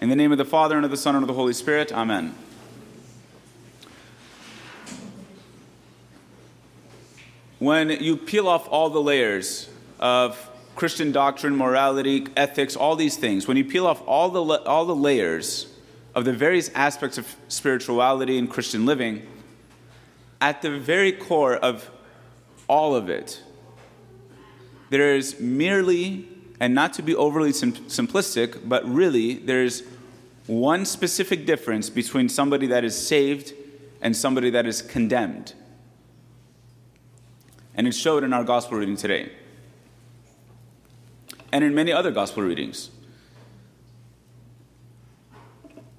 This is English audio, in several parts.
In the name of the Father, and of the Son, and of the Holy Spirit, Amen. When you peel off all the layers of Christian doctrine, morality, ethics, all these things, when you peel off all the, all the layers of the various aspects of spirituality and Christian living, at the very core of all of it, there is merely, and not to be overly sim- simplistic, but really, there's one specific difference between somebody that is saved and somebody that is condemned. And it showed in our gospel reading today, and in many other gospel readings.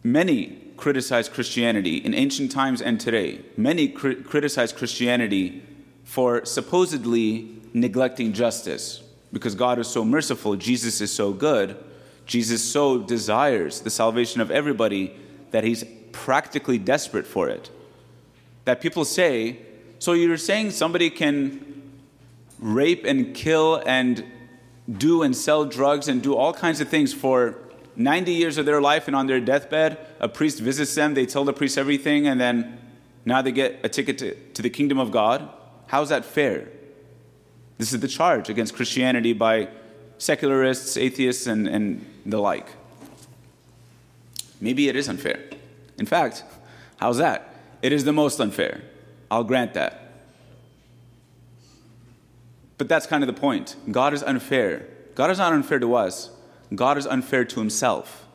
Many criticize Christianity in ancient times and today. Many cri- criticize Christianity for supposedly neglecting justice because God is so merciful, Jesus is so good, Jesus so desires the salvation of everybody that he's practically desperate for it. That people say, so you're saying somebody can rape and kill and do and sell drugs and do all kinds of things for 90 years of their life, and on their deathbed, a priest visits them, they tell the priest everything, and then now they get a ticket to, to the kingdom of God? How's that fair? This is the charge against Christianity by secularists, atheists, and, and the like. Maybe it is unfair. In fact, how's that? It is the most unfair. I'll grant that. But that's kind of the point. God is unfair. God is not unfair to us, God is unfair to himself.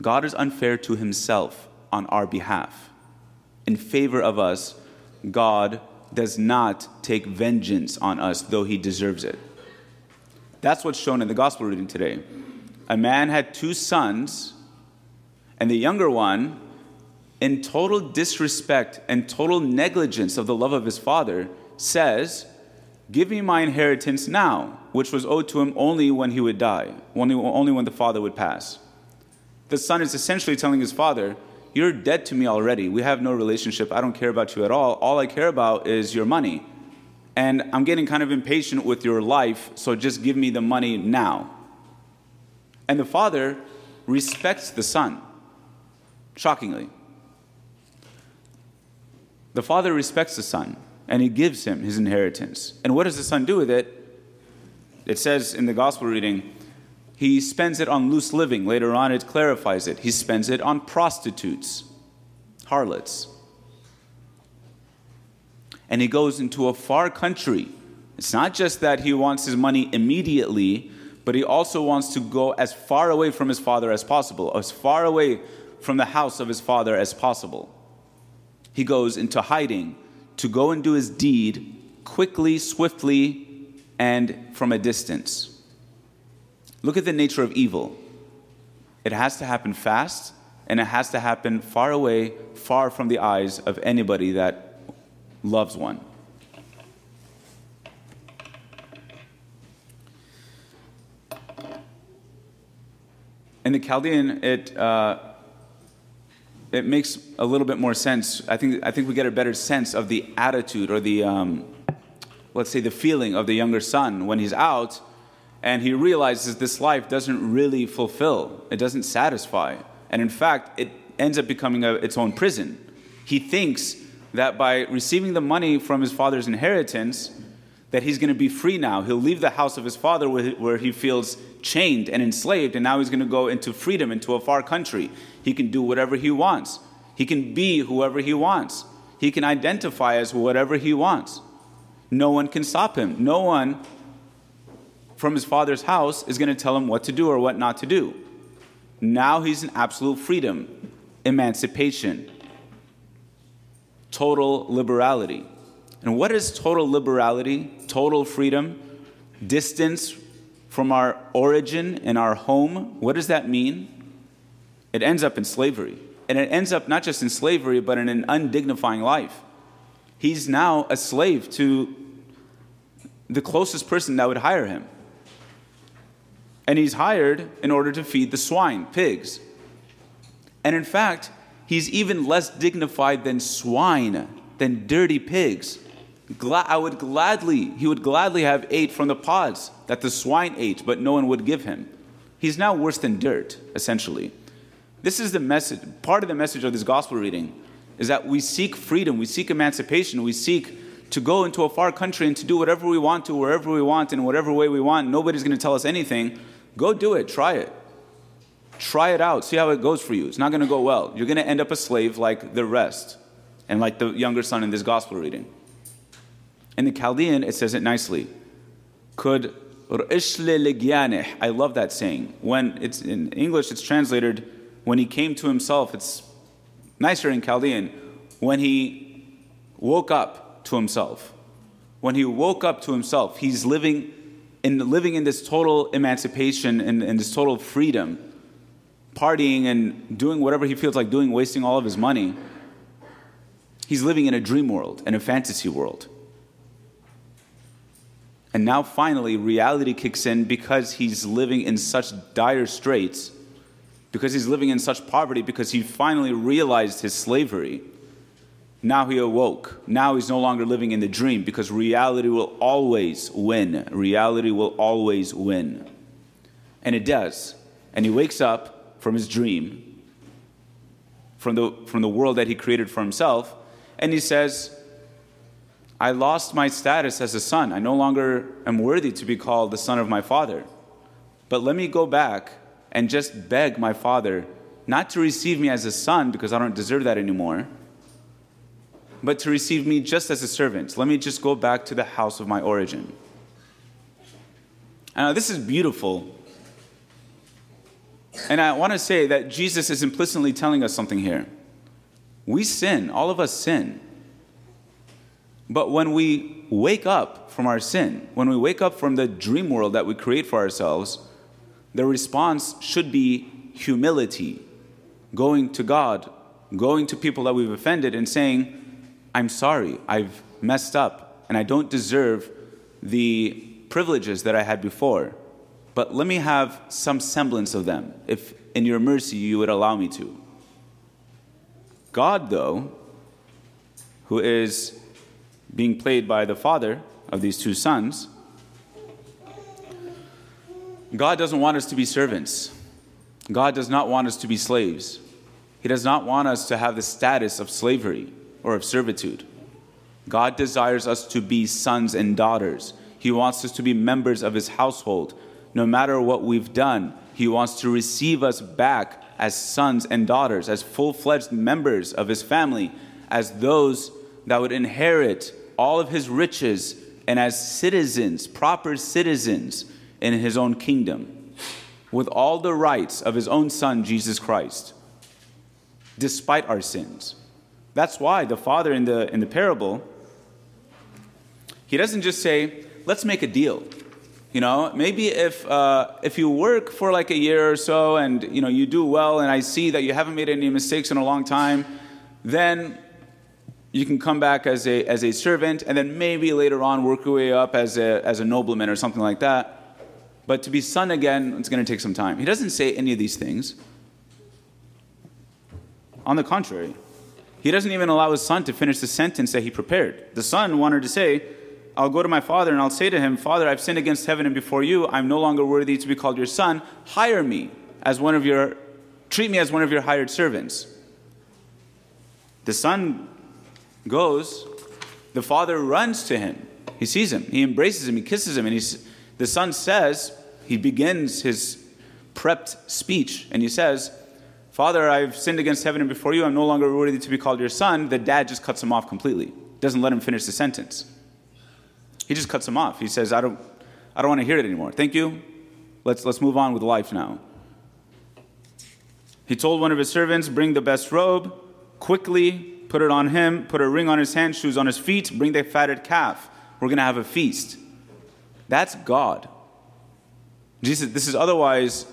God is unfair to himself on our behalf. In favor of us, God does not take vengeance on us, though he deserves it. That's what's shown in the gospel reading today. A man had two sons, and the younger one, in total disrespect and total negligence of the love of his father, says, Give me my inheritance now, which was owed to him only when he would die, only, only when the father would pass. The son is essentially telling his father, you're dead to me already. We have no relationship. I don't care about you at all. All I care about is your money. And I'm getting kind of impatient with your life, so just give me the money now. And the father respects the son, shockingly. The father respects the son, and he gives him his inheritance. And what does the son do with it? It says in the gospel reading, he spends it on loose living. Later on, it clarifies it. He spends it on prostitutes, harlots. And he goes into a far country. It's not just that he wants his money immediately, but he also wants to go as far away from his father as possible, as far away from the house of his father as possible. He goes into hiding to go and do his deed quickly, swiftly, and from a distance. Look at the nature of evil. It has to happen fast, and it has to happen far away, far from the eyes of anybody that loves one. In the Chaldean, it, uh, it makes a little bit more sense. I think, I think we get a better sense of the attitude or the, um, let's say, the feeling of the younger son when he's out and he realizes this life doesn't really fulfill, it doesn't satisfy. And in fact, it ends up becoming a, its own prison. He thinks that by receiving the money from his father's inheritance, that he's going to be free now. He'll leave the house of his father where, where he feels chained and enslaved, and now he's going to go into freedom, into a far country. He can do whatever he wants. He can be whoever he wants. He can identify as whatever he wants. No one can stop him. No one from his father's house is going to tell him what to do or what not to do. Now he's in absolute freedom, emancipation, total liberality. And what is total liberality, total freedom, distance from our origin and our home? What does that mean? It ends up in slavery. And it ends up not just in slavery, but in an undignifying life. He's now a slave to the closest person that would hire him. And he's hired in order to feed the swine, pigs. And in fact, he's even less dignified than swine, than dirty pigs. Gla- I would gladly, he would gladly have ate from the pods that the swine ate, but no one would give him. He's now worse than dirt, essentially. This is the message, part of the message of this gospel reading is that we seek freedom, we seek emancipation, we seek to go into a far country and to do whatever we want to, wherever we want, in whatever way we want. Nobody's going to tell us anything. Go do it, try it. Try it out, see how it goes for you. It's not going to go well. You're going to end up a slave like the rest, and like the younger son in this gospel reading. In the Chaldean, it says it nicely. Could I love that saying. When it's in English, it's translated when he came to himself. It's nicer in Chaldean. When he woke up to himself. When he woke up to himself, he's living in living in this total emancipation and, and this total freedom, partying and doing whatever he feels like doing, wasting all of his money. He's living in a dream world, in a fantasy world. And now finally, reality kicks in because he's living in such dire straits, because he's living in such poverty, because he finally realized his slavery. Now he awoke. Now he's no longer living in the dream because reality will always win. Reality will always win. And it does. And he wakes up from his dream, from the, from the world that he created for himself, and he says, I lost my status as a son. I no longer am worthy to be called the son of my father. But let me go back and just beg my father not to receive me as a son because I don't deserve that anymore, but to receive me just as a servant. Let me just go back to the house of my origin. Now, uh, this is beautiful. And I want to say that Jesus is implicitly telling us something here. We sin, all of us sin. But when we wake up from our sin, when we wake up from the dream world that we create for ourselves, the response should be humility, going to God, going to people that we've offended and saying, I'm sorry, I've messed up, and I don't deserve the privileges that I had before. But let me have some semblance of them, if in your mercy you would allow me to. God, though, who is being played by the father of these two sons, God doesn't want us to be servants. God does not want us to be slaves. He does not want us to have the status of slavery or of servitude. God desires us to be sons and daughters. He wants us to be members of His household. No matter what we've done, He wants to receive us back as sons and daughters, as full fledged members of His family, as those that would inherit all of his riches and as citizens, proper citizens in his own kingdom, with all the rights of his own son, Jesus Christ, despite our sins. That's why the father in the, in the parable, he doesn't just say, let's make a deal. You know, maybe if, uh, if you work for like a year or so and, you know, you do well and I see that you haven't made any mistakes in a long time, then you can come back as a, as a servant and then maybe later on work your way up as a, as a nobleman or something like that. But to be son again, it's going to take some time. He doesn't say any of these things. On the contrary, he doesn't even allow his son to finish the sentence that he prepared. The son wanted to say, I'll go to my father and I'll say to him, Father, I've sinned against heaven and before you. I'm no longer worthy to be called your son. Hire me as one of your, treat me as one of your hired servants. The son goes, the father runs to him. He sees him, he embraces him, he kisses him, and he's, the son says, he begins his prepped speech, and he says, Father, I've sinned against heaven and before you. I'm no longer worthy to be called your son. The dad just cuts him off completely, doesn't let him finish the sentence. He just cuts him off. He says, I don't, I don't want to hear it anymore. Thank you. Let's, let's move on with life now. He told one of his servants, Bring the best robe quickly put it on him, put a ring on his hand, shoes on his feet, bring the fatted calf. We're going to have a feast. That's God. Jesus, this is otherwise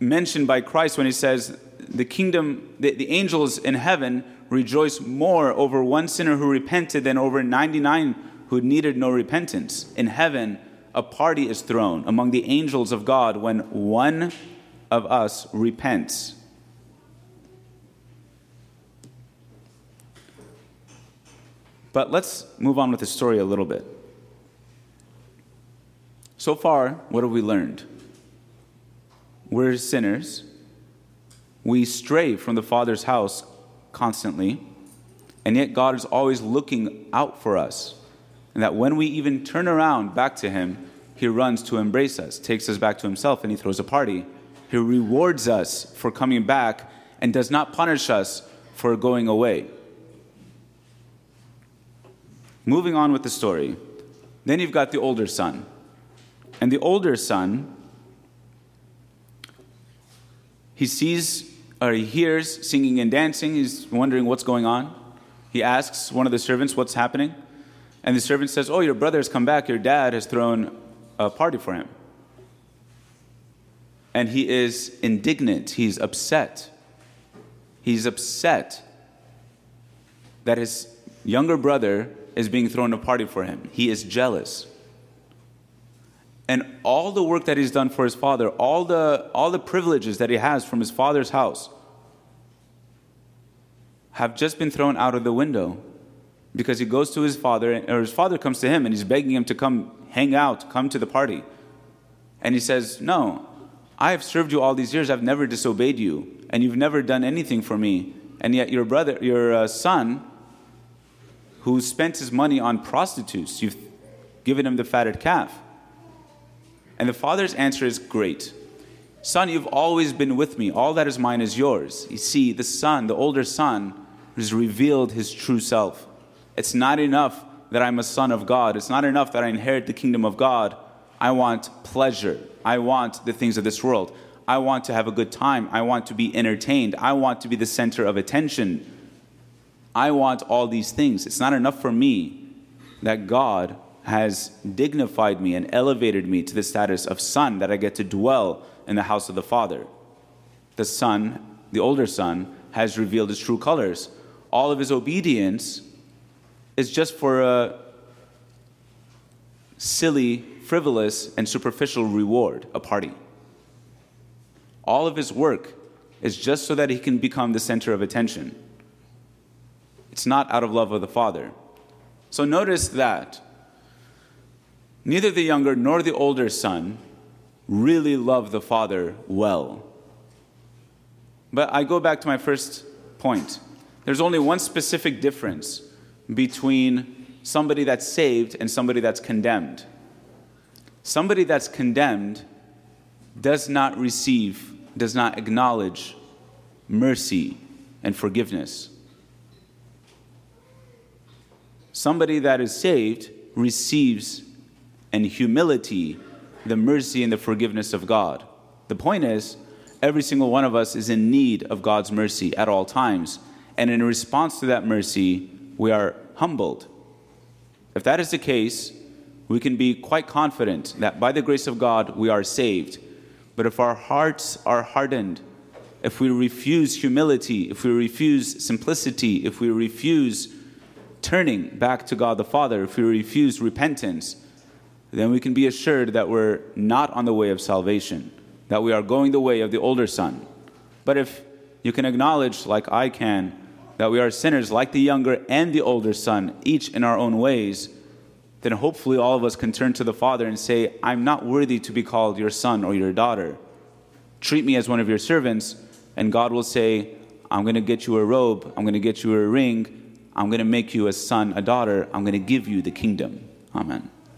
mentioned by Christ when he says, the kingdom, the, the angels in heaven rejoice more over one sinner who repented than over 99 who needed no repentance. In heaven, a party is thrown among the angels of God when one of us repents. But let's move on with the story a little bit. So far, what have we learned? We're sinners. We stray from the Father's house constantly, and yet God is always looking out for us. And that when we even turn around back to Him, He runs to embrace us, takes us back to Himself, and He throws a party. He rewards us for coming back and does not punish us for going away. Moving on with the story. Then you've got the older son. And the older son, he sees or he hears singing and dancing. He's wondering what's going on. He asks one of the servants what's happening. And the servant says, Oh, your brother has come back. Your dad has thrown a party for him. And he is indignant. He's upset. He's upset that his younger brother is being thrown a party for him. He is jealous. And all the work that he's done for his father, all the, all the privileges that he has from his father's house, have just been thrown out of the window because he goes to his father, or his father comes to him and he's begging him to come hang out, come to the party. And he says, No, I have served you all these years, I've never disobeyed you, and you've never done anything for me. And yet, your brother, your uh, son, who spent his money on prostitutes. You've given him the fatted calf. And the father's answer is great. Son, you've always been with me. All that is mine is yours. You see, the son, the older son, has revealed his true self. It's not enough that I'm a son of God. It's not enough that I inherit the kingdom of God. I want pleasure. I want the things of this world. I want to have a good time. I want to be entertained. I want to be the center of attention. I want all these things. It's not enough for me that God has dignified me and elevated me to the status of son, that I get to dwell in the house of the Father. The son, the older son, has revealed his true colors. All of his obedience is just for a silly, frivolous, and superficial reward, a party. All of his work is just so that he can become the center of attention. It's not out of love of the Father. So notice that neither the younger nor the older son really love the Father well. But I go back to my first point. There's only one specific difference between somebody that's saved and somebody that's condemned. Somebody that's condemned does not receive, does not acknowledge mercy and forgiveness. Somebody that is saved receives in humility the mercy and the forgiveness of God. The point is, every single one of us is in need of God's mercy at all times. And in response to that mercy, we are humbled. If that is the case, we can be quite confident that by the grace of God we are saved. But if our hearts are hardened, if we refuse humility, if we refuse simplicity, if we refuse turning back to God the Father, if we refuse repentance, then we can be assured that we're not on the way of salvation, that we are going the way of the older son. But if you can acknowledge, like I can, that we are sinners like the younger and the older son, each in our own ways, then hopefully all of us can turn to the Father and say, I'm not worthy to be called your son or your daughter. Treat me as one of your servants, and God will say, I'm going to get you a robe, I'm going to get you a ring, I'm going to make you a son, a daughter. I'm going to give you the kingdom. Amen.